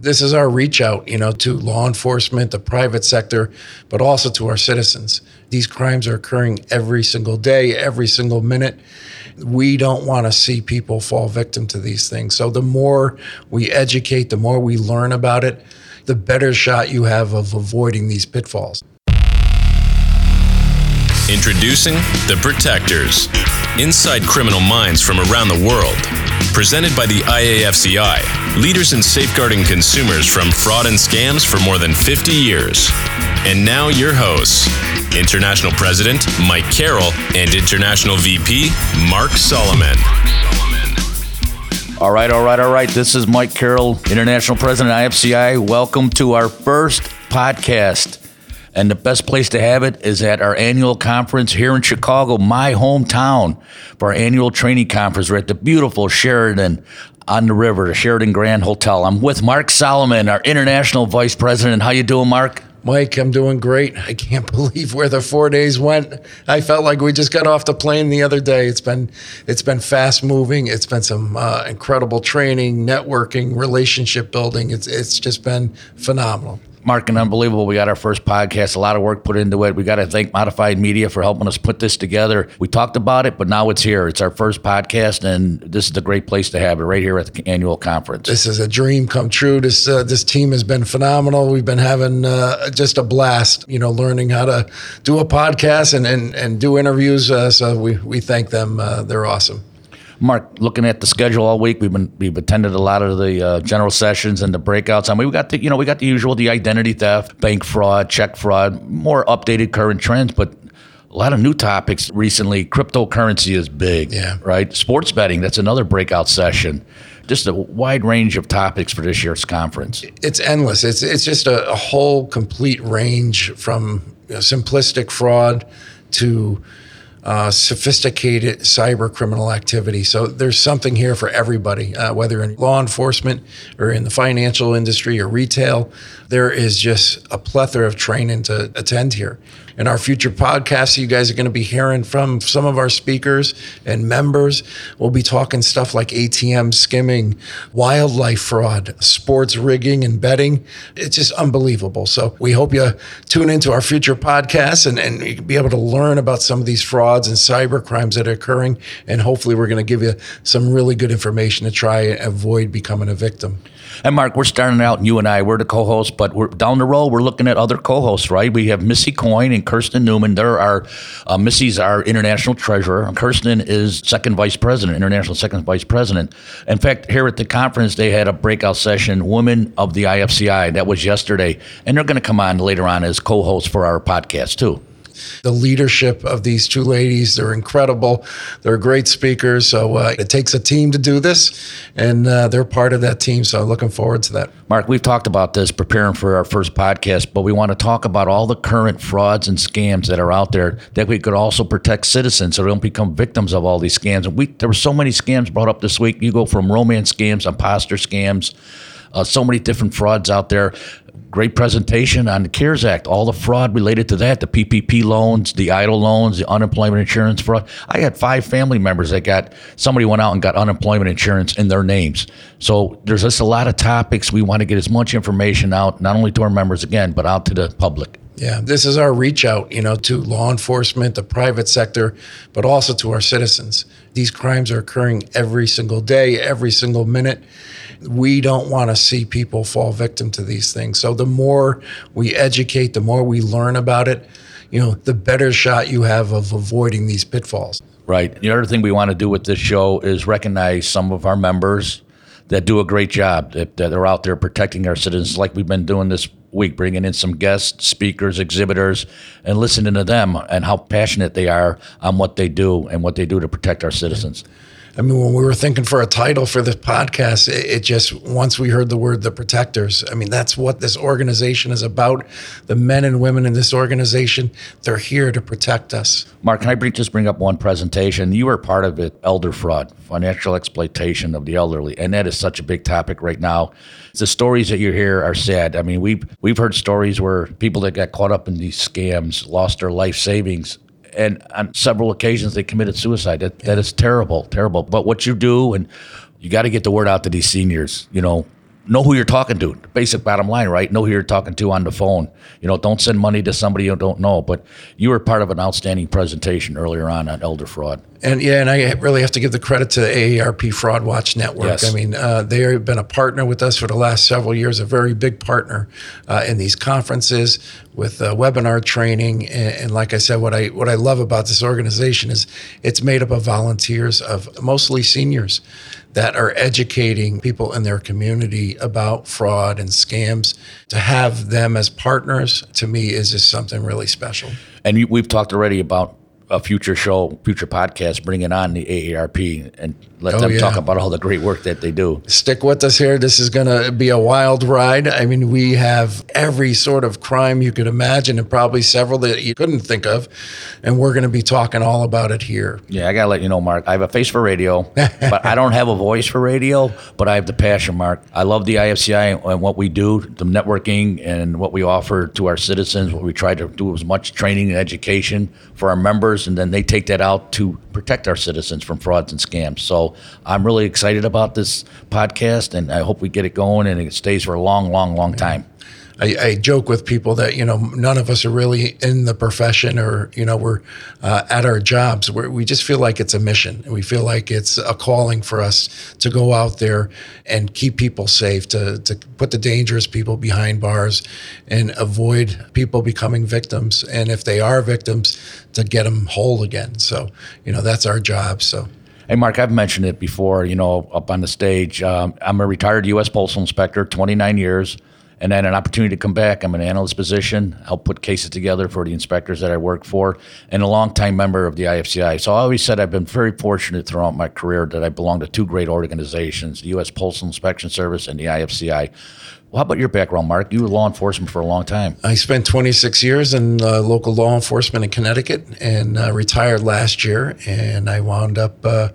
This is our reach out, you know, to law enforcement, the private sector, but also to our citizens. These crimes are occurring every single day, every single minute. We don't want to see people fall victim to these things. So the more we educate, the more we learn about it, the better shot you have of avoiding these pitfalls. Introducing The Protectors Inside Criminal Minds from Around the World. Presented by the IAFCI, leaders in safeguarding consumers from fraud and scams for more than 50 years. And now, your hosts International President Mike Carroll and International VP Mark Solomon. All right, all right, all right. This is Mike Carroll, International President IFCI. Welcome to our first podcast. And the best place to have it is at our annual conference here in Chicago, my hometown, for our annual training conference. We're at the beautiful Sheraton on the river, the Sheraton Grand Hotel. I'm with Mark Solomon, our international vice president. How you doing, Mark? Mike, I'm doing great. I can't believe where the four days went. I felt like we just got off the plane the other day. It's been it's been fast moving. It's been some uh, incredible training, networking, relationship building. It's it's just been phenomenal. Mark and Unbelievable. We got our first podcast, a lot of work put into it. We got to thank Modified Media for helping us put this together. We talked about it, but now it's here. It's our first podcast, and this is a great place to have it right here at the annual conference. This is a dream come true. This uh, this team has been phenomenal. We've been having uh, just a blast, you know, learning how to do a podcast and and, and do interviews. Uh, so we, we thank them. Uh, they're awesome. Mark, looking at the schedule all week, we've been we've attended a lot of the uh, general sessions and the breakouts. I mean, we got the you know we got the usual, the identity theft, bank fraud, check fraud, more updated current trends, but a lot of new topics recently. Cryptocurrency is big, Yeah. right? Sports betting, that's another breakout session. Just a wide range of topics for this year's conference. It's endless. It's it's just a, a whole complete range from you know, simplistic fraud to uh, sophisticated cyber criminal activity. So there's something here for everybody, uh, whether in law enforcement or in the financial industry or retail. There is just a plethora of training to attend here. In our future podcasts, you guys are going to be hearing from some of our speakers and members. We'll be talking stuff like ATM skimming, wildlife fraud, sports rigging and betting. It's just unbelievable. So we hope you tune into our future podcasts and, and you can be able to learn about some of these frauds and cyber crimes that are occurring. And hopefully, we're going to give you some really good information to try and avoid becoming a victim. And Mark, we're starting out, and you and I, we're the co-hosts, but we're down the road. We're looking at other co-hosts, right? We have Missy Coyne and Kirsten Newman. They're our uh, Missy's our international treasurer. Kirsten is second vice president, international second vice president. In fact, here at the conference, they had a breakout session, Women of the IFCI. That was yesterday, and they're going to come on later on as co-hosts for our podcast too. The leadership of these two ladies. They're incredible. They're great speakers. So uh, it takes a team to do this, and uh, they're part of that team. So looking forward to that. Mark, we've talked about this preparing for our first podcast, but we want to talk about all the current frauds and scams that are out there that we could also protect citizens so they don't become victims of all these scams. And we there were so many scams brought up this week. You go from romance scams, imposter scams, uh, so many different frauds out there. Great presentation on the CARES Act, all the fraud related to that, the PPP loans, the EIDL loans, the unemployment insurance fraud. I had five family members that got somebody went out and got unemployment insurance in their names. So there's just a lot of topics. We want to get as much information out, not only to our members again, but out to the public. Yeah, this is our reach out, you know, to law enforcement, the private sector, but also to our citizens. These crimes are occurring every single day, every single minute. We don't want to see people fall victim to these things. So the more we educate, the more we learn about it, you know, the better shot you have of avoiding these pitfalls. Right. The other thing we want to do with this show is recognize some of our members that do a great job, that, that are out there protecting our citizens, like we've been doing this week, bringing in some guests, speakers, exhibitors, and listening to them and how passionate they are on what they do and what they do to protect our citizens. I mean, when we were thinking for a title for this podcast, it, it just, once we heard the word the protectors, I mean, that's what this organization is about. The men and women in this organization, they're here to protect us. Mark, can I just bring up one presentation? You were part of it, elder fraud, financial exploitation of the elderly, and that is such a big topic right now. The stories that you hear are sad. I mean, we've we've heard stories where people that got caught up in these scams lost their life savings, and on several occasions they committed suicide. That, that is terrible, terrible. But what you do, and you got to get the word out to these seniors. You know, know who you're talking to. Basic bottom line, right? Know who you're talking to on the phone. You know, don't send money to somebody you don't know. But you were part of an outstanding presentation earlier on on elder fraud. And yeah, and I really have to give the credit to the AARP Fraud Watch Network. Yes. I mean, uh, they have been a partner with us for the last several years, a very big partner uh, in these conferences with uh, webinar training. And, and like I said, what I what I love about this organization is it's made up of volunteers of mostly seniors that are educating people in their community about fraud and scams. To have them as partners to me is just something really special. And we've talked already about a future show, future podcast, bringing on the AARP and let Oh, them yeah. talk about all the great work that they do. stick with us here. This is going to be a wild ride. I mean, we have every sort of crime you could imagine and probably several that you couldn't think of. And we're going to be talking all about it here. Yeah, I gotta let you know, Mark. I have a face for radio, but I don't have a voice for radio. But I have the passion, Mark. I love the IFCI and what we do, the networking and what we offer to our citizens. What we try to do as much training and education for our members, and then they take that out to protect our citizens from frauds and scams. So I'm really excited about this podcast, and I hope we get it going and it stays for a long, long, long time. I, I joke with people that you know none of us are really in the profession or you know we're uh, at our jobs. We just feel like it's a mission. We feel like it's a calling for us to go out there and keep people safe, to to put the dangerous people behind bars, and avoid people becoming victims. And if they are victims, to get them whole again. So you know that's our job. So. Hey, Mark, I've mentioned it before, you know, up on the stage. Um, I'm a retired U.S. Postal Inspector, 29 years, and then an opportunity to come back. I'm an analyst position, help put cases together for the inspectors that I work for, and a longtime member of the IFCI. So I always said I've been very fortunate throughout my career that I belong to two great organizations, the U.S. Postal Inspection Service and the IFCI. Well, how about your background, Mark? You were law enforcement for a long time. I spent 26 years in uh, local law enforcement in Connecticut and uh, retired last year. And I wound up uh,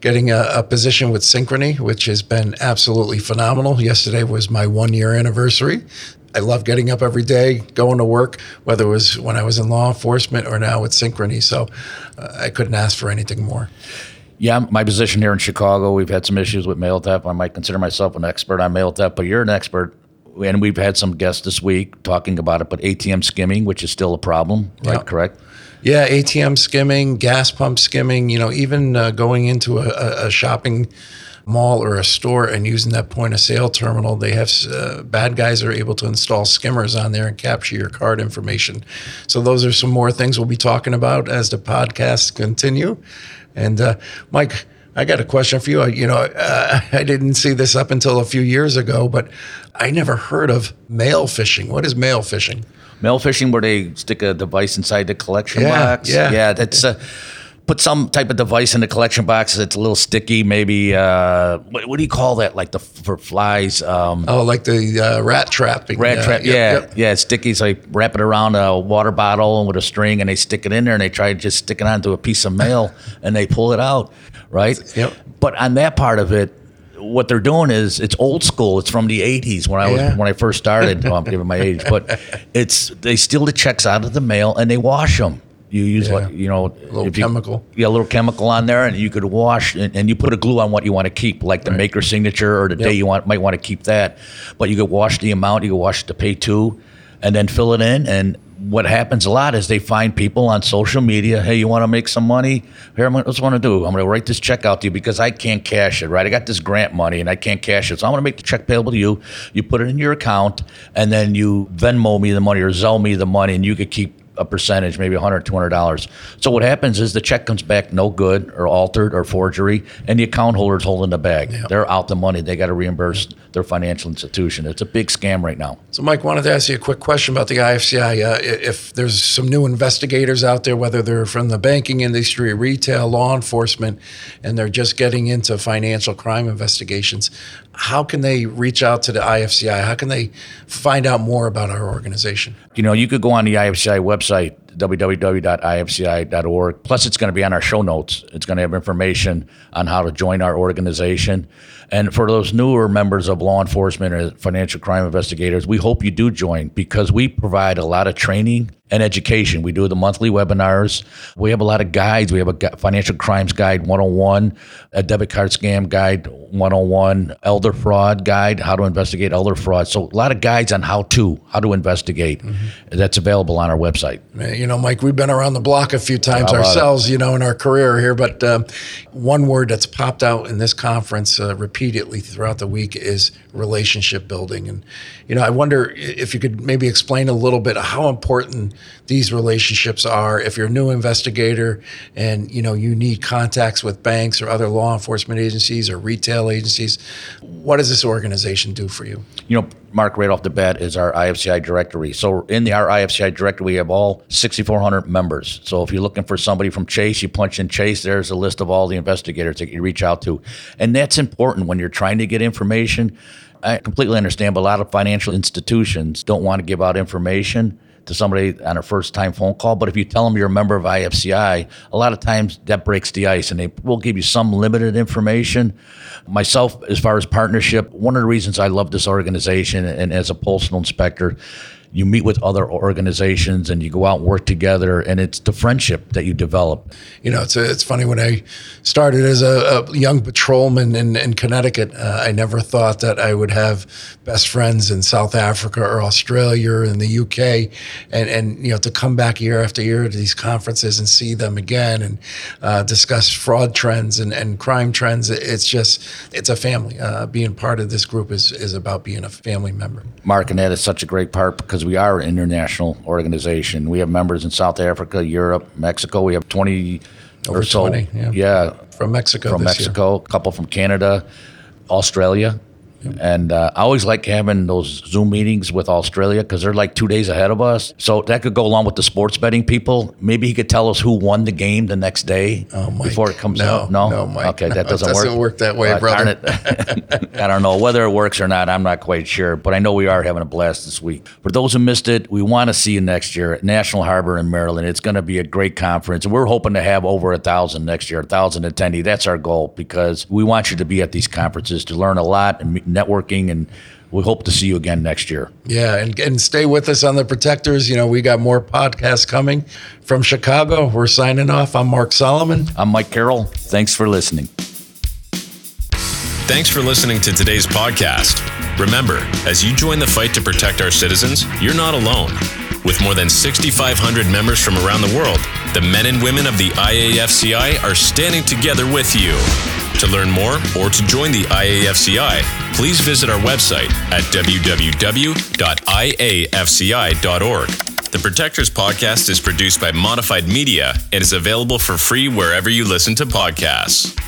getting a, a position with Synchrony, which has been absolutely phenomenal. Yesterday was my one year anniversary. I love getting up every day, going to work, whether it was when I was in law enforcement or now with Synchrony. So uh, I couldn't ask for anything more. Yeah, my position here in Chicago, we've had some issues with mail theft. I might consider myself an expert on mail theft, but you're an expert. And we've had some guests this week talking about it, but ATM skimming, which is still a problem, right? Yeah. Correct? Yeah, ATM skimming, gas pump skimming, you know, even uh, going into a, a, shopping mall or a store and using that point of sale terminal, they have uh, bad guys are able to install skimmers on there and capture your card information. So those are some more things we'll be talking about as the podcasts continue. And uh, Mike, I got a question for you. I- You know, uh, I didn't see this up until a few years ago, but I never heard of mail phishing. What is mail phishing? Mail phishing where they stick a device inside the collection Yeah, box. yeah. yeah. That's uh, put some type of device in the collection box that's a little sticky. Maybe uh, what, what do you call that? Like the for flies. Um, Oh, like the uh, rat trapping. Rat uh, trap, yep, yeah, yep. yeah, it's sticky. So they wrap it around a water bottle and with a string, and they stick it in there, and they try to just stick it onto a piece of mail, and they pull it out, right? Yep. But on that part of it, what they're doing is it's old school. It's from the '80s when I was Yeah. when I first started. well, I'm giving my age, but it's they steal the checks out of the mail and they wash them. You use Yeah. like you know A little you- chemical. yeah, a little chemical on there, and you could wash and, and you put a glue on what you want to keep, like the maker signature or the day you want might want to keep that. But you could wash the amount, you could wash the pay to, and then fill it in. And what happens a lot is they find people on social media. Hey, you want to make some money? Here, I'm what's want to do? I'm going to write this check out to you because I can't cash it. Right? I got this grant money and I can't cash it, so I'm going to make the check payable to you. You put it in your account, and then you Venmo me the money or Zelle me the money, and you could keep a percentage, maybe $100, $200. So what happens is the check comes back no good or altered or forgery, and the account holder's holding the bag. They're out the money. They got to reimburse their financial institution. It's a big scam right now. So, Mike, wanted to ask you a quick question about the IFCI. Uh, if there's some new investigators out there, whether they're from the banking industry, retail, law enforcement, and they're just getting into financial crime investigations, how can they reach out to the IFCI? How can they find out more about our organization? You know, you could go on the IFCI website www.ifci.org. Plus, it's going to be on our show notes. It's going to have information on how to join our organization. And for those newer members of law enforcement or financial crime investigators, we hope you do join because we provide a lot of training and education. We do the monthly webinars. We have a lot of guides. We have a financial crimes guide 101, a debit card scam guide 101, elder fraud guide, how to investigate elder fraud. So a lot of guides on how to, how to investigate. Mm-hmm. That's available on our website. You know, Mike, we've been around the block a few times ourselves, it? you know, in our career here, but um, one word that's popped out in this conference uh, repeatedly throughout the week is relationship building. And, you know, I wonder if you could maybe explain a little bit how important these relationships are if you're a new investigator and, you know, you need contacts with banks or other law enforcement agencies or retail agencies. What does this organization do for you? You know, Mark, right off the bat, is our IFCI directory. So in the our IFCI directory, we have all 6,400 members. So if you're looking for somebody from Chase, you punch in Chase. There's a list of all the investigators that you reach out to, and that's important when you're trying to get information. I completely understand, but a lot of financial institutions don't want to give out information to somebody on a first time phone call. But if you tell them you're a member of IFCI, a lot of times that breaks the ice and they will give you some limited information. Myself, as far as partnership, one of the reasons I love this organization and as a postal inspector, you meet with other organizations and you go out and work together and it's the friendship that you develop. You know it's a, it's funny when i started as a, a young patrolman in, in connecticut uh, i never thought that i would have best friends in south africa or australia or in the uk and and you know to come back year after year to these conferences and see them again and uh, discuss fraud trends and, and crime trends it's just it's a family. Uh, being part of this group is is about being a family member. Mark and that is such a great part because because we are an international organization. We have members in South Africa, Europe, Mexico. We have 20 Over or so. 20, yeah. yeah. From Mexico. From Mexico, year. a couple from Canada, Australia. And uh, I always like having those Zoom meetings with Australia because they're like two days ahead of us. So that could go along with the sports betting people. Maybe he could tell us who won the game the next day oh, before it comes no, out. No, no, Mike, okay, that doesn't, doesn't work. work. that way, uh, brother. I don't know whether it works or not. I'm not quite sure, but I know we are having a blast this week. For those who missed it, we want to see you next year at National Harbor in Maryland. It's going to be a great conference. We're hoping to have over a thousand next year, a thousand attendees. That's our goal because we want you to be at these conferences to learn a lot and networking and we hope to see you again next year. Yeah, and, and stay with us on the Protectors. You know, we got more podcasts coming from Chicago. We're signing off. I'm Mark Solomon. I'm Mike Carroll. Thanks for listening. Thanks for listening to today's podcast. Remember, as you join the fight to protect our citizens, you're not alone. With more than 6,500 members from around the world, the men and women of the IAFCI are standing together with you. To learn more or to join the IAFCI, please visit our website at www.iafci.org. The Protectors podcast is produced by Modified Media and is available for free wherever you listen to podcasts.